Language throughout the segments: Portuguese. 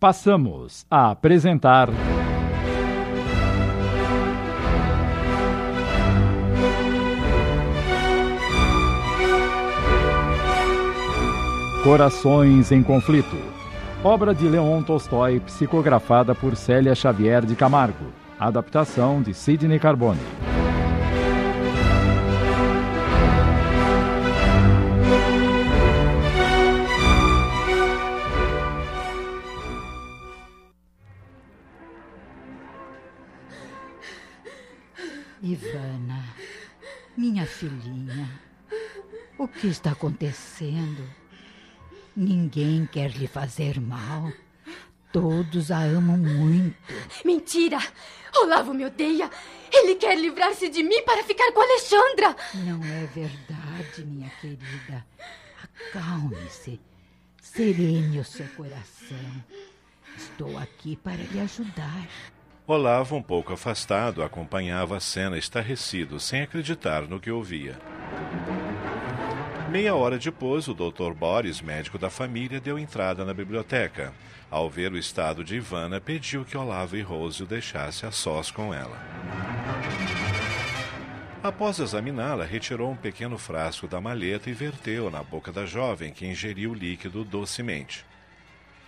passamos a apresentar. Corações em Conflito. Obra de Leon Tolstói, psicografada por Célia Xavier de Camargo. Adaptação de Sidney Carbone. Ivana, minha filhinha, o que está acontecendo? Ninguém quer lhe fazer mal. Todos a amam muito. Mentira! Olavo me odeia. Ele quer livrar-se de mim para ficar com Alexandra. Não é verdade, minha querida. Acalme-se. Serene o seu coração. Estou aqui para lhe ajudar. Olavo, um pouco afastado, acompanhava a cena estarrecido, sem acreditar no que ouvia. Meia hora depois, o Dr. Boris, médico da família, deu entrada na biblioteca. Ao ver o estado de Ivana, pediu que Olavo e Rose o deixassem a sós com ela. Após examiná-la, retirou um pequeno frasco da maleta e verteu na boca da jovem, que ingeriu o líquido docemente.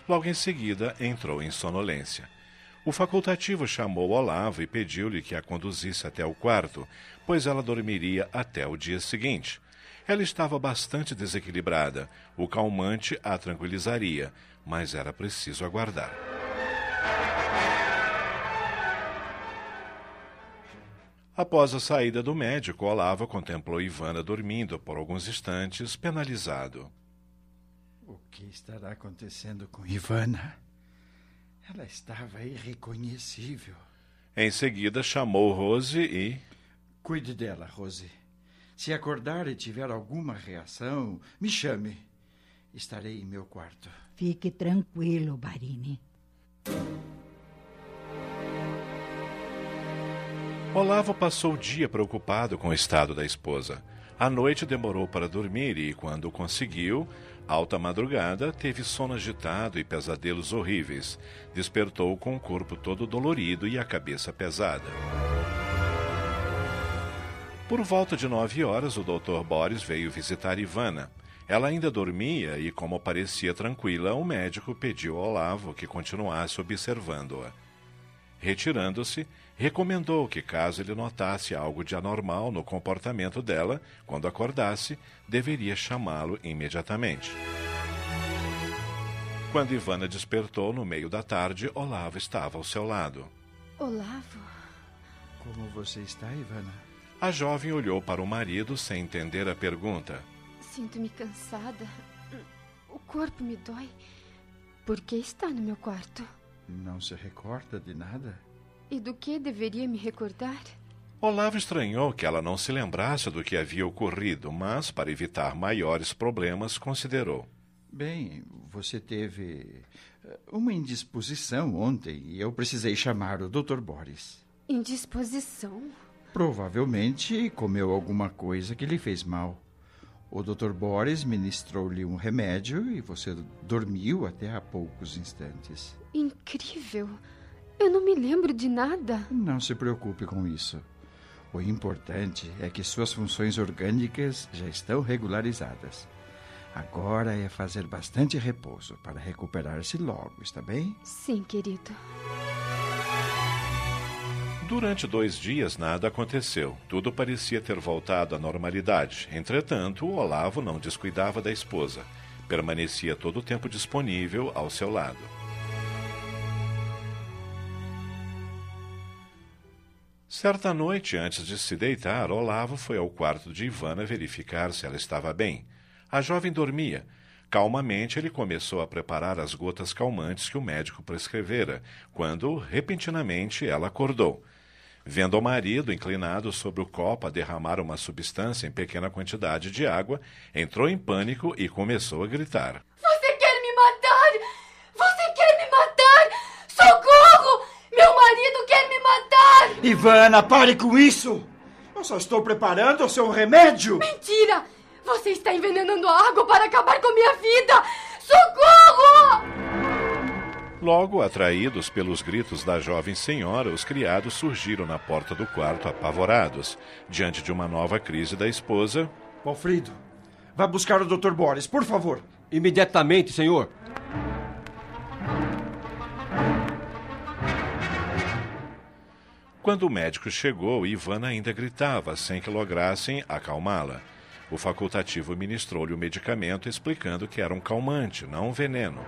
Logo em seguida, entrou em sonolência. O facultativo chamou Olavo e pediu-lhe que a conduzisse até o quarto, pois ela dormiria até o dia seguinte. Ela estava bastante desequilibrada. O calmante a tranquilizaria, mas era preciso aguardar. Após a saída do médico, Olavo contemplou Ivana dormindo por alguns instantes, penalizado. O que estará acontecendo com Ivana? Ela estava irreconhecível. Em seguida, chamou Rose e. Cuide dela, Rose. Se acordar e tiver alguma reação, me chame. Estarei em meu quarto. Fique tranquilo, Barini. Olavo passou o dia preocupado com o estado da esposa. A noite demorou para dormir e, quando conseguiu, alta madrugada, teve sono agitado e pesadelos horríveis. Despertou com o corpo todo dolorido e a cabeça pesada. Por volta de nove horas, o Dr. Boris veio visitar Ivana. Ela ainda dormia e, como parecia tranquila, o médico pediu ao Olavo que continuasse observando-a. Retirando-se, recomendou que, caso ele notasse algo de anormal no comportamento dela, quando acordasse, deveria chamá-lo imediatamente. Quando Ivana despertou no meio da tarde, Olavo estava ao seu lado. Olavo? Como você está, Ivana? A jovem olhou para o marido sem entender a pergunta. Sinto-me cansada. O corpo me dói. Por que está no meu quarto? Não se recorda de nada? E do que deveria me recordar? Olavo estranhou que ela não se lembrasse do que havia ocorrido, mas, para evitar maiores problemas, considerou. Bem, você teve eh, uma indisposição ontem e eu precisei chamar o Dr. Boris. Indisposição? Provavelmente comeu alguma coisa que lhe fez mal. O Dr. Boris ministrou-lhe um remédio e você dormiu até há poucos instantes. Incrível! Eu não me lembro de nada. Não se preocupe com isso. O importante é que suas funções orgânicas já estão regularizadas. Agora é fazer bastante repouso para recuperar-se logo, está bem? Sim, querido. Durante dois dias nada aconteceu. Tudo parecia ter voltado à normalidade. Entretanto, o Olavo não descuidava da esposa. Permanecia todo o tempo disponível ao seu lado. Certa noite, antes de se deitar, Olavo foi ao quarto de Ivana verificar se ela estava bem. A jovem dormia. Calmamente, ele começou a preparar as gotas calmantes que o médico prescrevera, quando, repentinamente, ela acordou. Vendo o marido inclinado sobre o copo a derramar uma substância em pequena quantidade de água, entrou em pânico e começou a gritar. Você quer me matar? Você quer me matar? Socorro! Meu marido quer me matar! Ivana, pare com isso! Eu só estou preparando o seu remédio! Mentira! Você está envenenando a água para acabar com minha vida! Socorro! Logo, atraídos pelos gritos da jovem senhora, os criados surgiram na porta do quarto apavorados. Diante de uma nova crise da esposa. Alfredo, vá buscar o Dr. Boris, por favor. Imediatamente, senhor. Quando o médico chegou, Ivana ainda gritava, sem que lograssem acalmá-la. O facultativo ministrou-lhe o medicamento, explicando que era um calmante, não um veneno.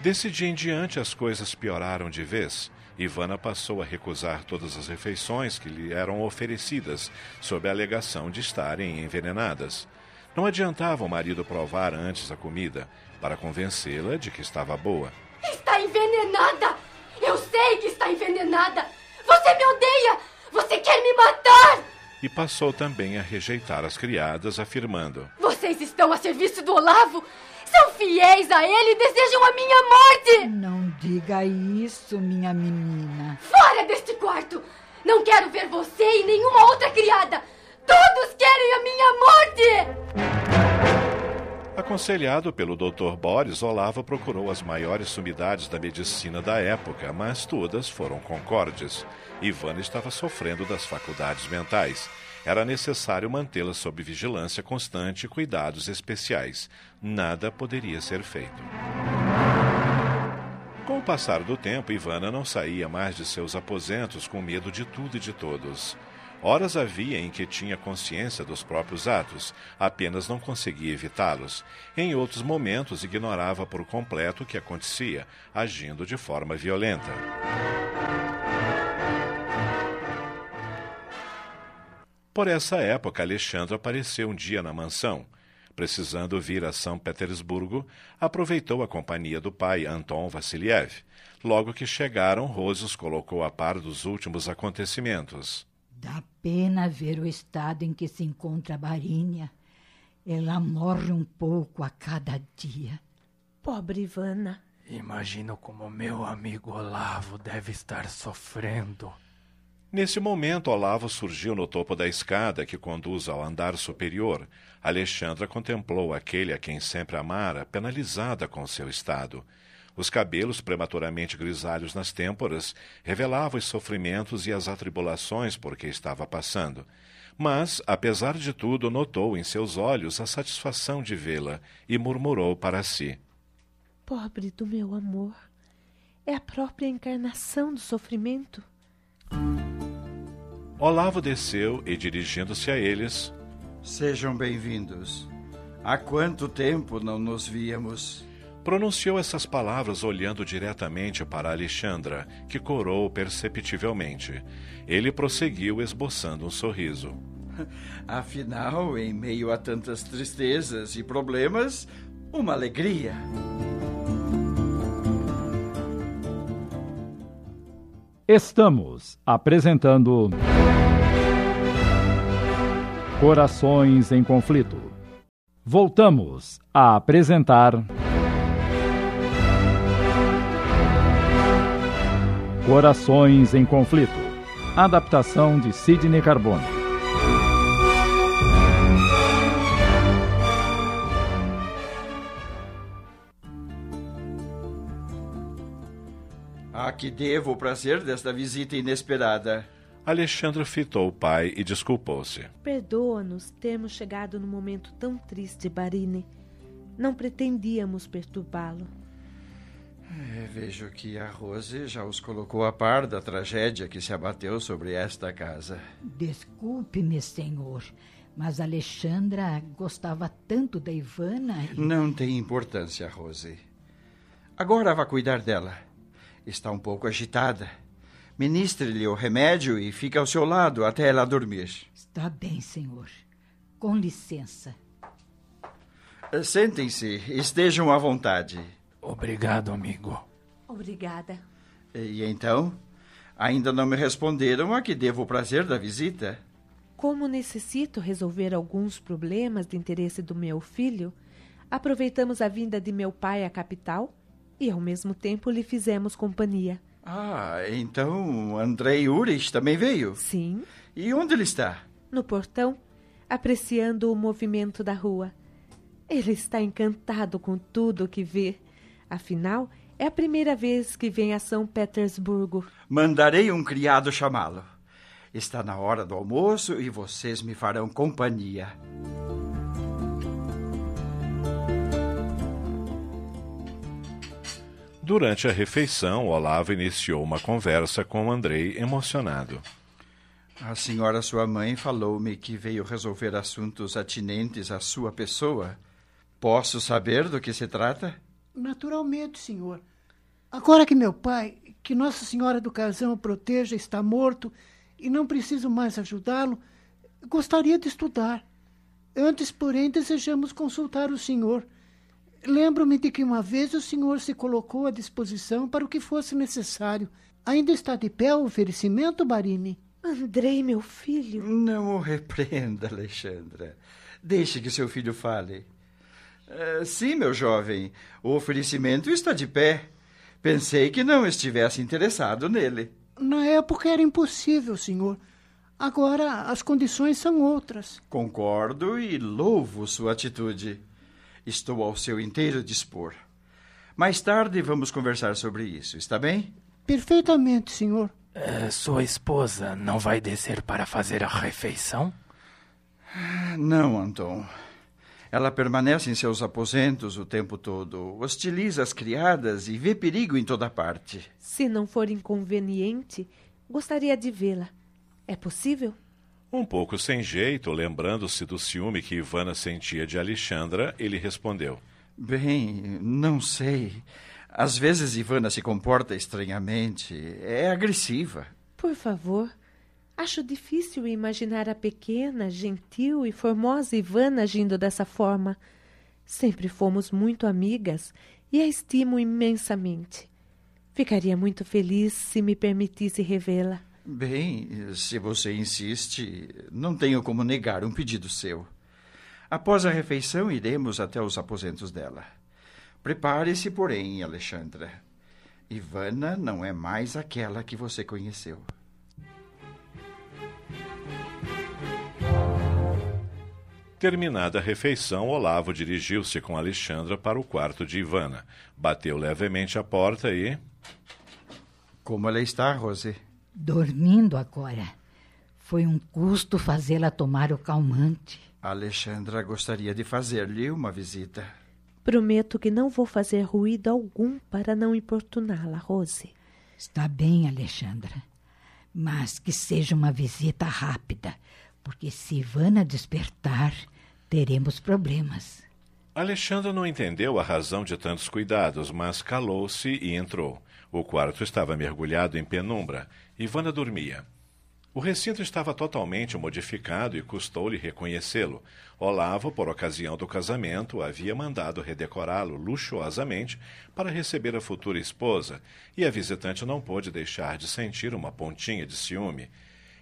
Desse dia em diante, as coisas pioraram de vez. Ivana passou a recusar todas as refeições que lhe eram oferecidas, sob a alegação de estarem envenenadas. Não adiantava o marido provar antes a comida, para convencê-la de que estava boa. Está envenenada! Eu sei que está envenenada! Você me odeia! Você quer me matar! E passou também a rejeitar as criadas, afirmando: Vocês estão a serviço do Olavo! São fiéis a ele e desejam a minha morte! Não diga isso, minha menina. Fora deste quarto! Não quero ver você e nenhuma outra criada! Todos querem a minha morte! Aconselhado pelo Dr. Boris, Olavo procurou as maiores sumidades da medicina da época, mas todas foram concordes. Ivana estava sofrendo das faculdades mentais. Era necessário mantê-la sob vigilância constante e cuidados especiais. Nada poderia ser feito. Com o passar do tempo, Ivana não saía mais de seus aposentos com medo de tudo e de todos. Horas havia em que tinha consciência dos próprios atos, apenas não conseguia evitá-los. Em outros momentos, ignorava por completo o que acontecia, agindo de forma violenta. Por essa época, Alexandre apareceu um dia na mansão. Precisando vir a São Petersburgo, aproveitou a companhia do pai, Anton Vassiliev. Logo que chegaram, Rose os colocou a par dos últimos acontecimentos. Dá pena ver o estado em que se encontra a Barinha. Ela morre um pouco a cada dia. Pobre Ivana. Imagino como meu amigo Olavo deve estar sofrendo. Nesse momento, Olavo surgiu no topo da escada que conduz ao andar superior. Alexandra contemplou aquele a quem sempre amara, penalizada com seu estado. Os cabelos prematuramente grisalhos nas têmporas revelavam os sofrimentos e as atribulações por que estava passando. Mas, apesar de tudo, notou em seus olhos a satisfação de vê-la e murmurou para si: Pobre do meu amor. É a própria encarnação do sofrimento. Olavo desceu e, dirigindo-se a eles, Sejam bem-vindos. Há quanto tempo não nos víamos? Pronunciou essas palavras olhando diretamente para Alexandra, que corou perceptivelmente. Ele prosseguiu esboçando um sorriso. Afinal, em meio a tantas tristezas e problemas, uma alegria. Estamos apresentando Corações em Conflito. Voltamos a apresentar. Corações em Conflito. Adaptação de Sidney Carbone. A que devo o prazer desta visita inesperada? Alexandre fitou o pai e desculpou-se. Perdoa-nos termos chegado num momento tão triste, Barine. Não pretendíamos perturbá-lo. É, vejo que a Rose já os colocou a par da tragédia que se abateu sobre esta casa. Desculpe-me, senhor, mas Alexandra gostava tanto da Ivana. E... Não tem importância, Rose. Agora vá cuidar dela. Está um pouco agitada. Ministre-lhe o remédio e fique ao seu lado até ela dormir. Está bem, senhor. Com licença. Sentem-se, estejam à vontade. Obrigado, amigo. Obrigada. E então? Ainda não me responderam a que devo o prazer da visita? Como necessito resolver alguns problemas de interesse do meu filho, aproveitamos a vinda de meu pai à capital e, ao mesmo tempo, lhe fizemos companhia. Ah, então Andrei Urich também veio? Sim. E onde ele está? No portão, apreciando o movimento da rua. Ele está encantado com tudo o que vê. Afinal, é a primeira vez que vem a São Petersburgo. Mandarei um criado chamá-lo. Está na hora do almoço e vocês me farão companhia. Durante a refeição, Olavo iniciou uma conversa com Andrei emocionado. A senhora, sua mãe, falou-me que veio resolver assuntos atinentes à sua pessoa. Posso saber do que se trata? Naturalmente, senhor. Agora que meu pai, que Nossa Senhora do Casão o proteja, está morto e não preciso mais ajudá-lo, gostaria de estudar. Antes, porém, desejamos consultar o senhor. Lembro-me de que uma vez o senhor se colocou à disposição para o que fosse necessário. Ainda está de pé o oferecimento, Barini? Andrei, meu filho. Não o repreenda, Alexandra. Deixe que seu filho fale. Uh, sim, meu jovem, o oferecimento está de pé. Pensei que não estivesse interessado nele. Na época era impossível, senhor. Agora as condições são outras. Concordo e louvo sua atitude. Estou ao seu inteiro dispor. Mais tarde vamos conversar sobre isso, está bem? Perfeitamente, senhor. É, sua esposa não vai descer para fazer a refeição? Não, Anton. Ela permanece em seus aposentos o tempo todo, hostiliza as criadas e vê perigo em toda parte. Se não for inconveniente, gostaria de vê-la. É possível? Um pouco sem jeito, lembrando-se do ciúme que Ivana sentia de Alexandra, ele respondeu: Bem, não sei. Às vezes Ivana se comporta estranhamente. É agressiva. Por favor. Acho difícil imaginar a pequena, gentil e formosa Ivana agindo dessa forma. Sempre fomos muito amigas e a estimo imensamente. Ficaria muito feliz se me permitisse revê-la. Bem, se você insiste, não tenho como negar um pedido seu. Após a refeição, iremos até os aposentos dela. Prepare-se, porém, Alexandra. Ivana não é mais aquela que você conheceu. Terminada a refeição, Olavo dirigiu-se com Alexandra para o quarto de Ivana. Bateu levemente a porta e. Como ela está, Rose? Dormindo agora. Foi um custo fazê-la tomar o calmante. Alexandra gostaria de fazer-lhe uma visita. Prometo que não vou fazer ruído algum para não importuná-la, Rose. Está bem, Alexandra. Mas que seja uma visita rápida porque se Ivana despertar, teremos problemas. Alexandra não entendeu a razão de tantos cuidados, mas calou-se e entrou. O quarto estava mergulhado em penumbra. Ivana dormia. O recinto estava totalmente modificado e custou-lhe reconhecê-lo. Olavo, por ocasião do casamento, havia mandado redecorá-lo luxuosamente para receber a futura esposa, e a visitante não pôde deixar de sentir uma pontinha de ciúme.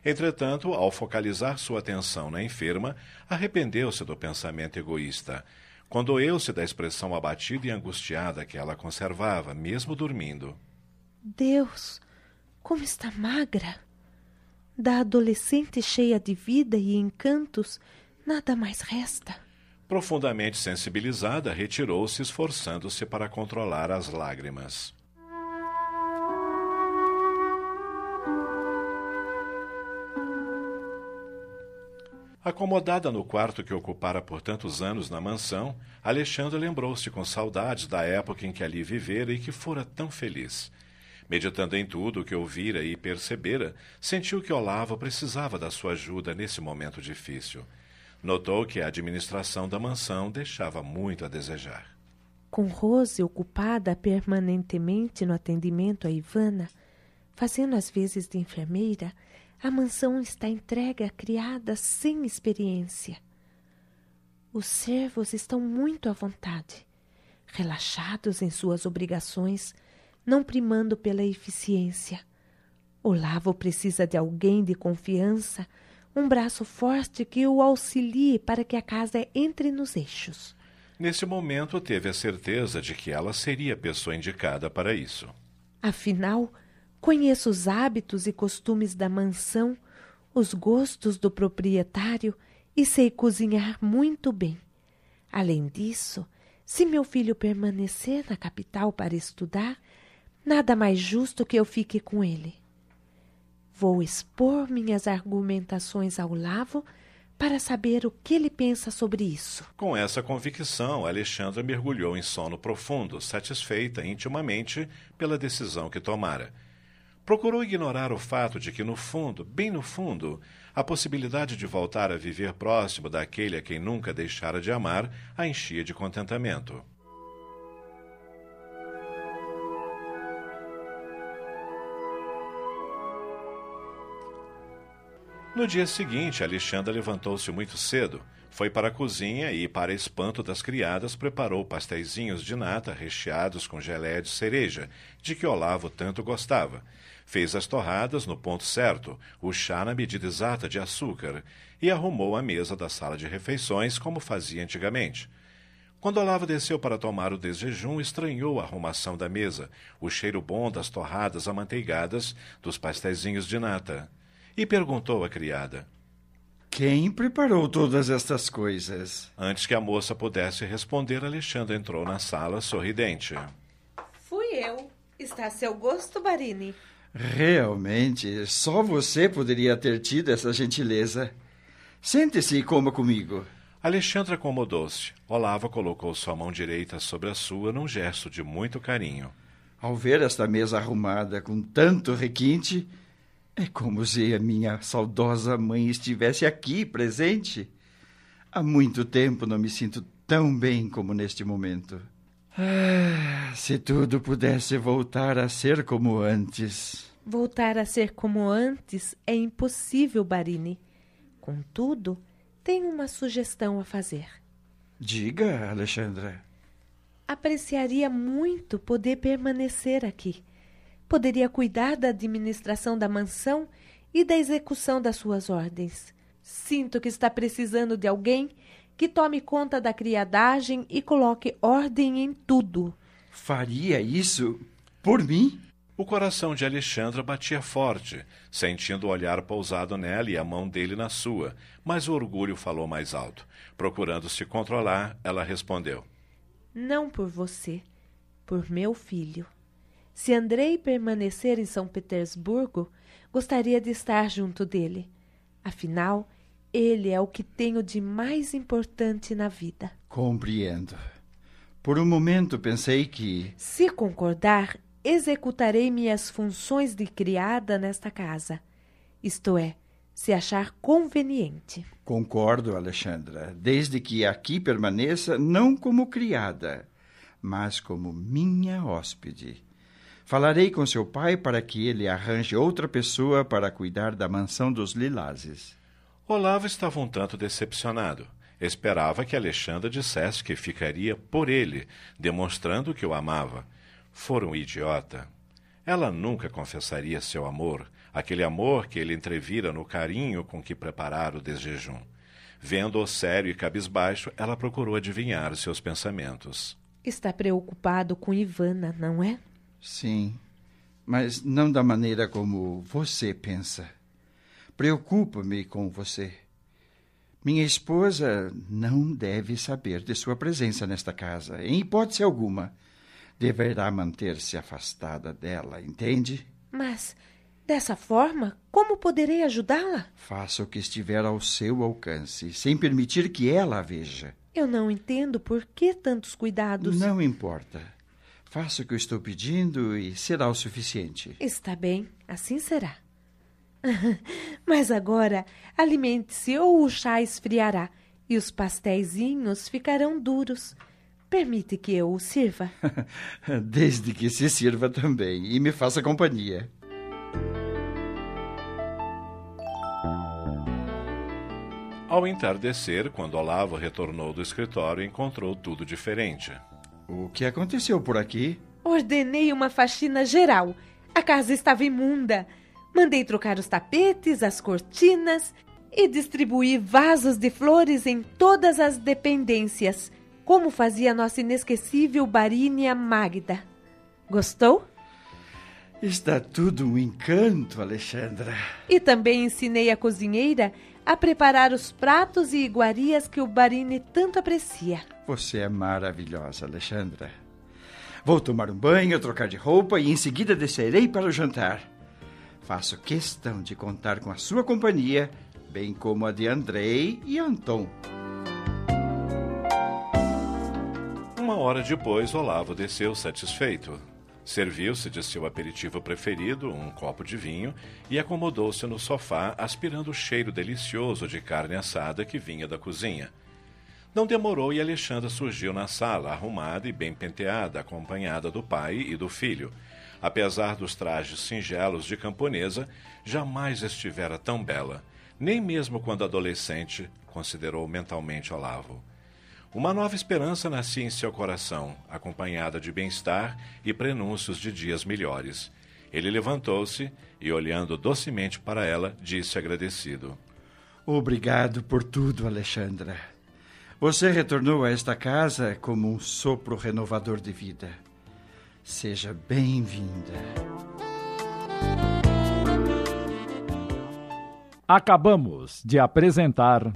Entretanto, ao focalizar sua atenção na enferma, arrependeu-se do pensamento egoísta. Condoeu-se da expressão abatida e angustiada que ela conservava, mesmo dormindo. Deus, como está magra! Da adolescente cheia de vida e encantos, nada mais resta. Profundamente sensibilizada, retirou-se, esforçando-se para controlar as lágrimas. Acomodada no quarto que ocupara por tantos anos na mansão, Alexandre lembrou-se com saudades da época em que ali vivera e que fora tão feliz. Meditando em tudo o que ouvira e percebera, sentiu que Olavo precisava da sua ajuda nesse momento difícil. Notou que a administração da mansão deixava muito a desejar. Com Rose ocupada permanentemente no atendimento a Ivana, fazendo as vezes de enfermeira, a mansão está entregue a criadas sem experiência. Os servos estão muito à vontade, relaxados em suas obrigações, não primando pela eficiência. Olavo precisa de alguém de confiança, um braço forte que o auxilie para que a casa entre nos eixos. Nesse momento, teve a certeza de que ela seria a pessoa indicada para isso. Afinal, Conheço os hábitos e costumes da mansão, os gostos do proprietário e sei cozinhar muito bem. Além disso, Se meu filho permanecer na capital para estudar, nada mais justo que eu fique com ele. Vou expor minhas argumentações ao Lavo para saber o que ele pensa sobre isso. Com essa convicção, Alexandra mergulhou em sono profundo, satisfeita intimamente pela decisão que tomara. Procurou ignorar o fato de que, no fundo, bem no fundo, a possibilidade de voltar a viver próximo daquele a quem nunca deixara de amar a enchia de contentamento. No dia seguinte, Alexandra levantou-se muito cedo, foi para a cozinha e, para espanto das criadas, preparou pastéisinhos de nata recheados com geleia de cereja, de que Olavo tanto gostava Fez as torradas no ponto certo, o chá na medida exata de açúcar e arrumou a mesa da sala de refeições como fazia antigamente. Quando Olavo desceu para tomar o desjejum, estranhou a arrumação da mesa, o cheiro bom das torradas amanteigadas, dos pastéisinhos de nata. E perguntou à criada: Quem preparou todas estas coisas? Antes que a moça pudesse responder, Alexandre entrou na sala sorridente. Fui eu. Está a seu gosto, Barini? Realmente, só você poderia ter tido essa gentileza. Sente-se e coma comigo. Alexandre acomodou-se. Olavo colocou sua mão direita sobre a sua num gesto de muito carinho. Ao ver esta mesa arrumada com tanto requinte, é como se a minha saudosa mãe estivesse aqui presente. Há muito tempo não me sinto tão bem como neste momento. Ah, se tudo pudesse voltar a ser como antes. Voltar a ser como antes é impossível, Barini. Contudo, tenho uma sugestão a fazer. Diga, Alexandra. Apreciaria muito poder permanecer aqui. Poderia cuidar da administração da mansão e da execução das suas ordens. Sinto que está precisando de alguém que tome conta da criadagem e coloque ordem em tudo. Faria isso por mim? O coração de Alexandra batia forte, sentindo o olhar pousado nela e a mão dele na sua, mas o orgulho falou mais alto. Procurando se controlar, ela respondeu: Não por você, por meu filho. Se Andrei permanecer em São Petersburgo, gostaria de estar junto dele. Afinal, ele é o que tenho de mais importante na vida. Compreendo. Por um momento pensei que. Se concordar, executarei minhas funções de criada nesta casa. Isto é, se achar conveniente. Concordo, Alexandra, desde que aqui permaneça não como criada, mas como minha hóspede. Falarei com seu pai para que ele arranje outra pessoa para cuidar da mansão dos Lilazes. Olavo estava um tanto decepcionado. Esperava que Alexandra dissesse que ficaria por ele, demonstrando que o amava for um idiota. Ela nunca confessaria seu amor, aquele amor que ele entrevira no carinho com que preparara o desjejum. Vendo-o sério e cabisbaixo, ela procurou adivinhar os seus pensamentos. Está preocupado com Ivana, não é? Sim, mas não da maneira como você pensa. Preocupa-me com você. Minha esposa não deve saber de sua presença nesta casa, em hipótese alguma deverá manter-se afastada dela, entende? Mas, dessa forma, como poderei ajudá-la? Faça o que estiver ao seu alcance, sem permitir que ela a veja. Eu não entendo por que tantos cuidados. Não importa. Faça o que eu estou pedindo e será o suficiente. Está bem, assim será. Mas agora, alimente-se ou o chá esfriará e os pastéisinhos ficarão duros. Permite que eu o sirva? Desde que se sirva também e me faça companhia. Ao entardecer, quando Olavo retornou do escritório, encontrou tudo diferente. O que aconteceu por aqui? Ordenei uma faxina geral. A casa estava imunda. Mandei trocar os tapetes, as cortinas e distribuir vasos de flores em todas as dependências como fazia nossa inesquecível Barínia Magda. Gostou? Está tudo um encanto, Alexandra. E também ensinei a cozinheira a preparar os pratos e iguarias que o Barini tanto aprecia. Você é maravilhosa, Alexandra. Vou tomar um banho, trocar de roupa e em seguida descerei para o jantar. Faço questão de contar com a sua companhia, bem como a de Andrei e Anton. Uma hora depois, Olavo desceu satisfeito. Serviu-se de seu aperitivo preferido, um copo de vinho, e acomodou-se no sofá, aspirando o cheiro delicioso de carne assada que vinha da cozinha. Não demorou e Alexandra surgiu na sala, arrumada e bem penteada, acompanhada do pai e do filho. Apesar dos trajes singelos de camponesa, jamais estivera tão bela, nem mesmo quando adolescente, considerou mentalmente Olavo. Uma nova esperança nascia em seu coração, acompanhada de bem-estar e prenúncios de dias melhores. Ele levantou-se e, olhando docemente para ela, disse agradecido: Obrigado por tudo, Alexandra. Você retornou a esta casa como um sopro renovador de vida. Seja bem-vinda. Acabamos de apresentar.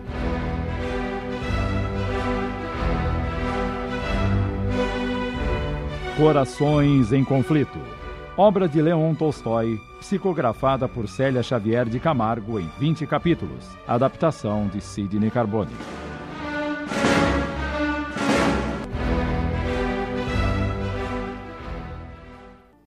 Corações em Conflito. Obra de Leon Tolstói, psicografada por Célia Xavier de Camargo em 20 capítulos. Adaptação de Sidney Carbone.